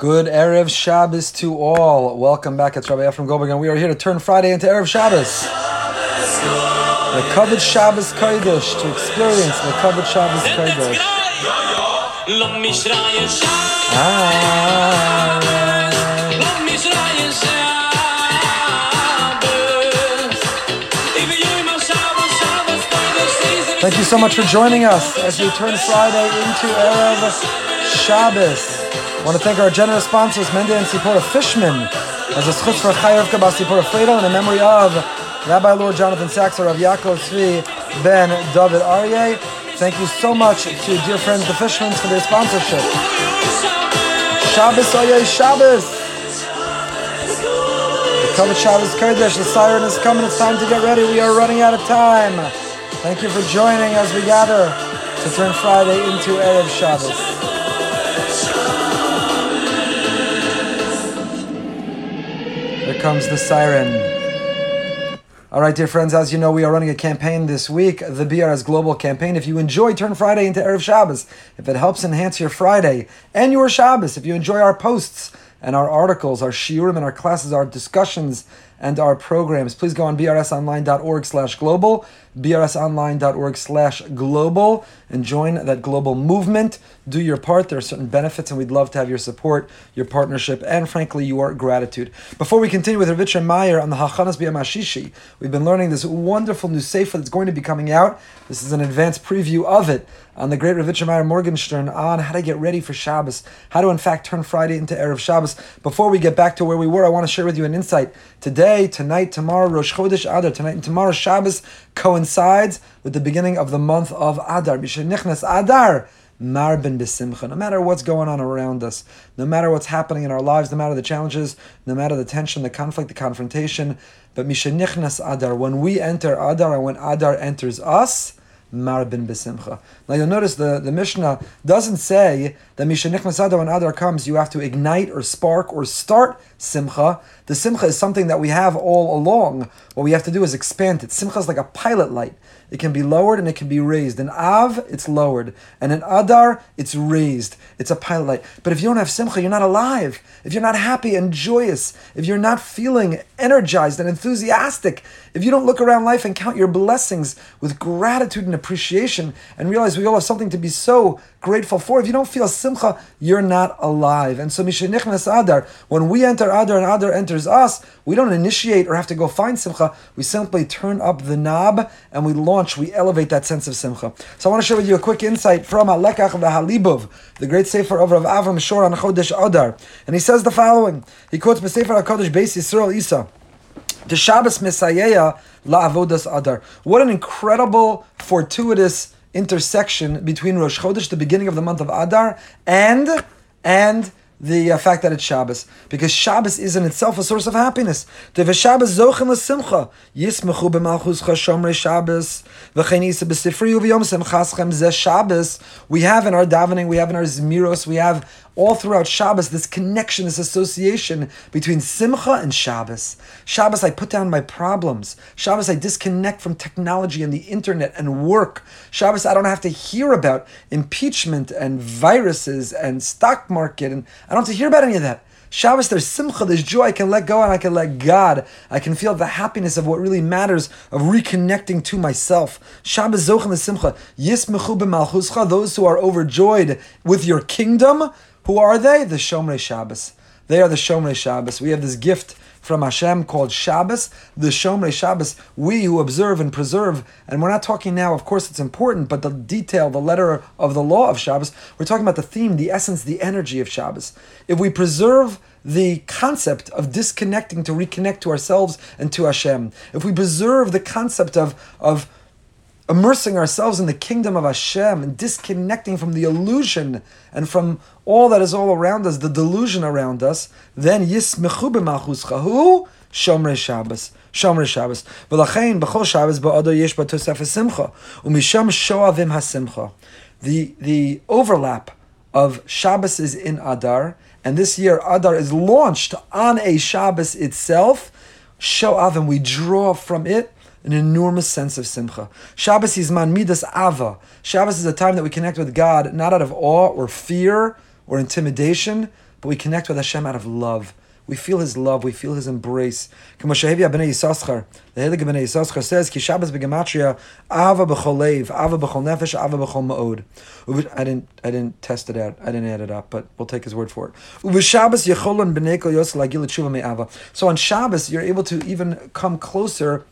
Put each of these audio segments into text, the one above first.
Good Erev Shabbos to all. Welcome back. It's Rabbi Efrem Goldberg, and we are here to turn Friday into Erev Shabbos. The covered Shabbos Kodesh, to experience the covered Shabbos Kodesh. Ah, Thank you so much for joining us as we turn Friday into Erev Shabbos. I want to thank our generous sponsors, Mende and Sipora Fishman, as a schutz for Chayav Kabas Sipora Fredo, in memory of Rabbi Lord Jonathan Sacks, Rav Yaakov Tzvi Ben David Aryeh. Thank you so much to dear friends the Fishmans for their sponsorship. Shabbos Oyeh Shabbos. The covered Shabbos Kodesh, the siren is coming. It's time to get ready. We are running out of time. Thank you for joining as we gather to turn Friday into Erev Shabbos. Here comes the siren. All right, dear friends, as you know, we are running a campaign this week, the BRS Global Campaign. If you enjoy Turn Friday into Erev Shabbos, if it helps enhance your Friday and your Shabbos, if you enjoy our posts and our articles, our shiurim and our classes, our discussions and our programs, please go on brsonline.org slash global brsonline.org slash global and join that global movement. Do your part. There are certain benefits, and we'd love to have your support, your partnership, and frankly, your gratitude. Before we continue with Rav Yitzchak Meir on the Hachanas B'Yamashishi, we've been learning this wonderful new sefer that's going to be coming out. This is an advanced preview of it on the great Rav Yitzchak Meir Morgenstern on how to get ready for Shabbos, how to in fact turn Friday into Erev Shabbos. Before we get back to where we were, I want to share with you an insight. Today, tonight, tomorrow, Rosh Chodesh Adar, tonight and tomorrow, Shabbos coincides with the beginning of the month of Adar. Mishenichnas Adar. Marbin besimcha. No matter what's going on around us, no matter what's happening in our lives, no matter the challenges, no matter the tension, the conflict, the confrontation, but mishenichnas adar. When we enter adar, and when adar enters us, marbin besimcha. Now you'll notice the, the Mishnah doesn't say that mishenichnas adar when adar comes, you have to ignite or spark or start simcha. The simcha is something that we have all along. What we have to do is expand it. Simcha is like a pilot light. It can be lowered and it can be raised. In Av, it's lowered. And in Adar, it's raised. It's a pilot light. But if you don't have Simcha, you're not alive. If you're not happy and joyous, if you're not feeling energized and enthusiastic, if you don't look around life and count your blessings with gratitude and appreciation and realize we all have something to be so grateful for, if you don't feel Simcha, you're not alive. And so, Mishenichnas Adar, when we enter Adar and Adar enters us, we don't initiate or have to go find Simcha. We simply turn up the knob and we launch, we elevate that sense of Simcha. So I want to share with you a quick insight from Halekach V'Halibuv, the great Sefer of Rav Avram Schorr on Chodesh Adar. And he says the following. He quotes Besefer HaKodesh Beis Yisrael Isa. The Shabbos Messiah La'avodas Adar. What an incredible, fortuitous intersection between Rosh Chodesh, the beginning of the month of Adar, and and the uh, fact that it's Shabbos, because Shabbos is in itself a source of happiness. Shabbos yismechu b'malchus Shabbos b'sifri zeh Shabbos. We have in our davening, we have in our zmiros, we have all throughout Shabbos this connection, this association between Simcha and Shabbos. Shabbos, I put down my problems. Shabbos, I disconnect from technology and the internet and work. Shabbos, I don't have to hear about impeachment and viruses and stock market, and I don't have to hear about any of that. Shabbos, there's simcha, there's joy. I can let go and I can let God. I can feel the happiness of what really matters, of reconnecting to myself. Shabbos zochen simcha. Yismechu b'malchuscha, those who are overjoyed with your kingdom. Who are they? The Shomrei Shabbos. They are the Shomrei Shabbos. We have this gift from Hashem called Shabbos, the Shomrei Shabbos, we who observe and preserve. And we're not talking now, of course, it's important, but the detail, the letter of the law of Shabbos, we're talking about the theme, the essence, the energy of Shabbos. If we preserve the concept of disconnecting to reconnect to ourselves and to Hashem, if we preserve the concept of, of immersing ourselves in the kingdom of Hashem and disconnecting from the illusion and from all that is all around us, the delusion around us, then yismechu b'malchuscha hu shomrei Shabbos. Shomrei Shabbos. V'lachein b'chol Shabbos ba'ado yesh b'tosef simcha u'misham shoavim hasimcha. The the overlap of Shabbos is in Adar, and this year Adar is launched on a Shabbos itself. Shoavim, we draw from it an enormous sense of simcha. Shabbos is man midas ava. Shabbos is a time that we connect with God not out of awe or fear or intimidation, but we connect with Hashem out of love. We feel His love. We feel His embrace. The Heilige Bnei Yisachar says, "Ki Shabbos begematria ava b'chol leiv, ava b'chol nefesh, ava b'chol ma'od." I didn't, I didn't test it out. I didn't add it up, but we'll take his word for it. So on Shabbos, you're able to even come closer.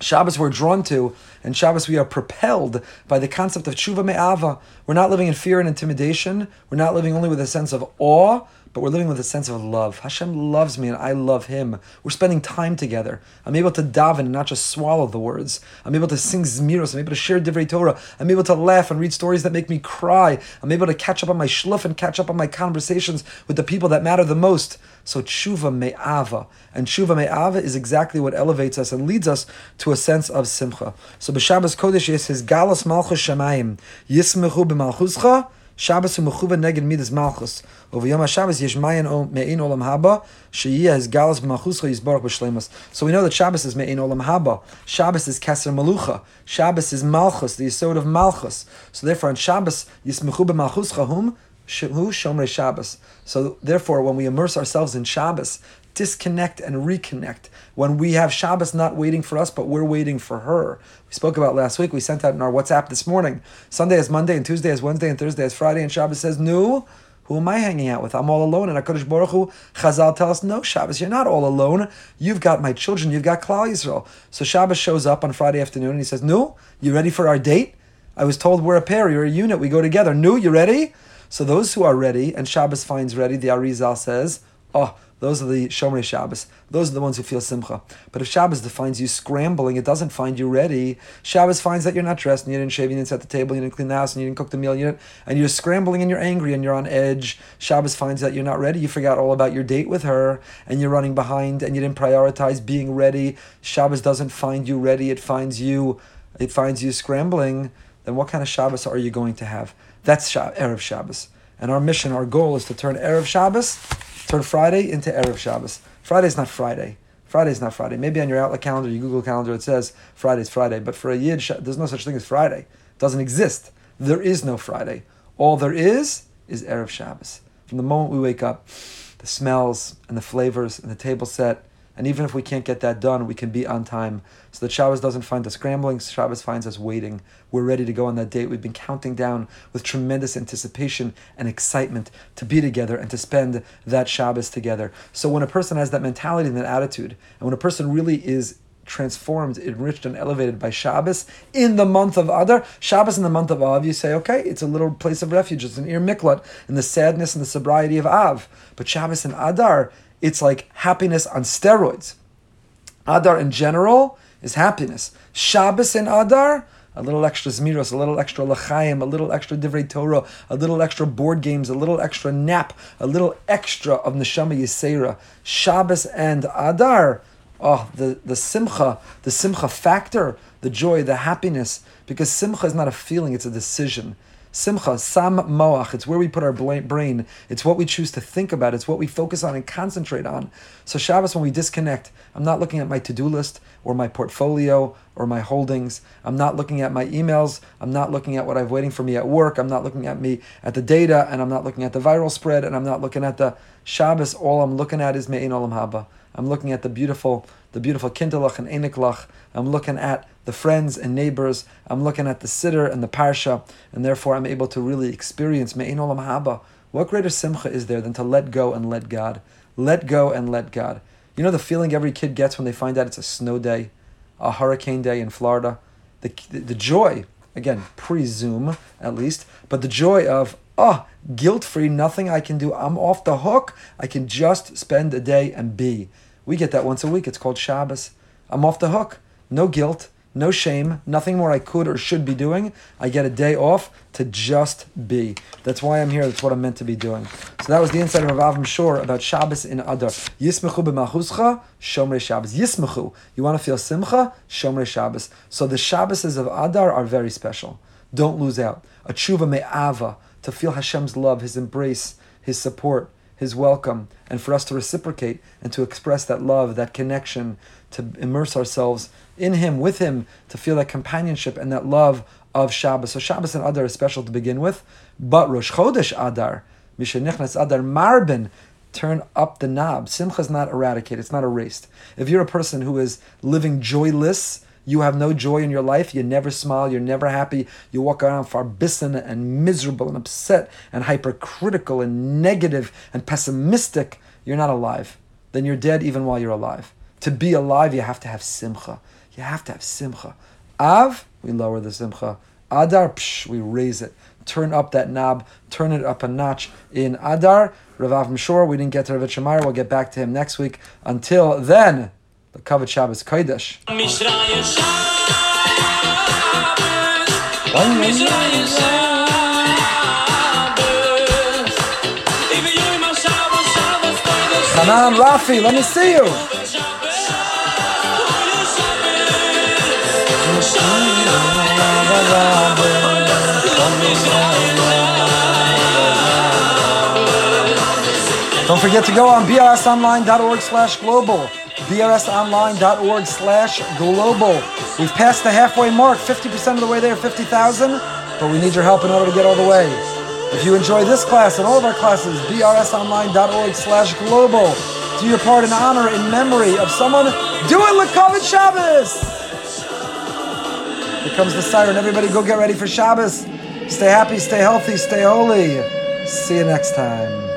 Shabbos we're drawn to, and Shabbos we are propelled by the concept of tshuva me'ava. We're not living in fear and intimidation. We're not living only with a sense of awe, but we're living with a sense of love. Hashem loves me and I love Him. We're spending time together. I'm able to daven and not just swallow the words. I'm able to sing zmiros. I'm able to share divrei Torah. I'm able to laugh and read stories that make me cry. I'm able to catch up on my shluf and catch up on my conversations with the people that matter the most. So tshuva me'ava. And tshuva me'ava is exactly what elevates us and leads us to a sense of simcha. So b'Shabbos Kodesh is his galas malchus shamayim. Yismechu b'malchuscha. Shabbos u'mechuva neged midas malchus. Over Yom HaShabbos yesh mayan me'in olam haba sheyiyah his galas b'malchuscha yisbarach b'shleimus. So we know that Shabbos is me'in olam haba. Shabbos is keser malucha. Shabbos is malchus, the yisod of malchus. So therefore on Shabbos yismechu b'malchuscha hum who Shomrei Shabbos. So therefore, when we immerse ourselves in Shabbos, disconnect and reconnect. When we have Shabbos not waiting for us, but we're waiting for her. We spoke about last week. We sent out in our WhatsApp this morning. Sunday is Monday, and Tuesday is Wednesday, and Thursday is Friday, and Shabbos says, "No." Who am I hanging out with? I'm all alone. And HaKadosh Baruch Hu, Chazal tell us, no, Shabbos, you're not all alone. You've got my children. You've got Klal Yisrael. So Shabbos shows up on Friday afternoon and he says, no, you ready for our date? I was told we're a pair. You're a unit. We go together. No, you ready? So those who are ready, and Shabbos finds ready, the Arizal says, oh, those are the Shomrei Shabbos. Those are the ones who feel simcha. But if Shabbos defines you scrambling, it doesn't find you ready. Shabbos finds that you're not dressed and you didn't shave, you didn't set the table, you didn't clean the house, and you didn't cook the meal, you didn't, and you're scrambling and you're angry and you're on edge. Shabbos finds that you're not ready. You forgot all about your date with her and you're running behind and you didn't prioritize being ready. Shabbos doesn't find you ready. It finds you, it finds you scrambling. Then what kind of Shabbos are you going to have? That's Erev Shabbos. And our mission, our goal is to turn Erev Shabbos, turn Friday into Erev Shabbos. Friday's not Friday. Friday's not Friday. Maybe on your Outlook calendar, your Google calendar, it says Friday's Friday. But for a Yid, there's no such thing as Friday. It doesn't exist. There is no Friday. All there is is Erev Shabbos. From the moment we wake up, the smells and the flavors and the table set and even if we can't get that done, we can be on time. So that Shabbos doesn't find us scrambling, Shabbos finds us waiting. We're ready to go on that date. We've been counting down with tremendous anticipation and excitement to be together and to spend that Shabbos together. So when a person has that mentality and that attitude, and when a person really is transformed, enriched, and elevated by Shabbos in the month of Adar. Shabbos in the month of Av, you say, okay, it's a little place of refuge. It's an Ir Miklat in the sadness and the sobriety of Av. But Shabbos in Adar, it's like happiness on steroids. Adar in general is happiness. Shabbos in Adar, a little extra zmiros, a little extra lachaim, a little extra divrei Torah, a little extra board games, a little extra nap, a little extra of neshama yisera. Shabbos and Adar, oh, the, the simcha, the simcha factor, the joy, the happiness, because simcha is not a feeling, it's a decision. Simcha, Sam Moach, it's where we put our brain. It's what we choose to think about. It's what we focus on and concentrate on. So Shabbos, when we disconnect, I'm not looking at my to-do list or my portfolio or my holdings. I'm not looking at my emails. I'm not looking at what I've waiting for me at work. I'm not looking at me at the data, and I'm not looking at the viral spread, and I'm not looking at the Shabbos. All I'm looking at is Me'in Olam Haba. I'm looking at the beautiful, the beautiful Kintalach and Eniklach. I'm looking at the friends and neighbors. I'm looking at the sitter and the Parsha, and therefore I'm able to really experience Me'in Olam Haba. What greater simcha is there than to let go and let God? Let go and let God. You know the feeling every kid gets when they find out it's a snow day, a hurricane day in Florida? The, the, joy, again, pre Zoom at least, but the joy of, ah, oh, guilt free, nothing I can do. I'm off the hook. I can just spend a day and be. We get that once a week. It's called Shabbos. I'm off the hook. No guilt no shame, nothing more I could or should be doing. I get a day off to just be. That's why I'm here. That's what I'm meant to be doing. So that was the insight of Avram Schorr about Shabbos in Adar. Yismechu b'malchuscha, Shomrei Shabbos. Yismechu. You want to feel simcha? Shomrei Shabbos. So the Shabboses of Adar are very special. Don't lose out. A tshuva me'ava, to feel Hashem's love, His embrace, His support, His welcome, and for us to reciprocate and to express that love, that connection, to immerse ourselves in Him, with Him, to feel that companionship and that love of Shabbos. So Shabbos and Adar is special to begin with, but Rosh Chodesh Adar, Mishenichnas Adar Marbin, turn up the knob. Simcha is not eradicated, it's not erased. If you're a person who is living joyless, you have no joy in your life, you never smile, you're never happy, you walk around farbissen and miserable and upset and hypercritical and negative and pessimistic, you're not alive. Then you're dead even while you're alive. To be alive, you have to have simcha. You have to have simcha. Av, we lower the simcha. Adar, psh, we raise it. Turn up that knob, turn it up a notch in Adar. Rav Avram Schorr, we didn't get to Rav Shemar, we'll get back to him next week. Until then, the Kavod Shabbos Kodesh. Hanan Rafi, let me see you. Don't forget to go on brsonline.org slash global. brsonline.org slash global. We've passed the halfway mark, 50% of the way there, 50,000, but we need your help in order to get all the way. If you enjoy this class and all of our classes, brsonline.org slash global. Do your part in honor, in memory of someone Do doing Lakavit Shabbos. Here comes the siren. Everybody go get ready for Shabbos. Stay happy, stay healthy, stay holy. See you next time.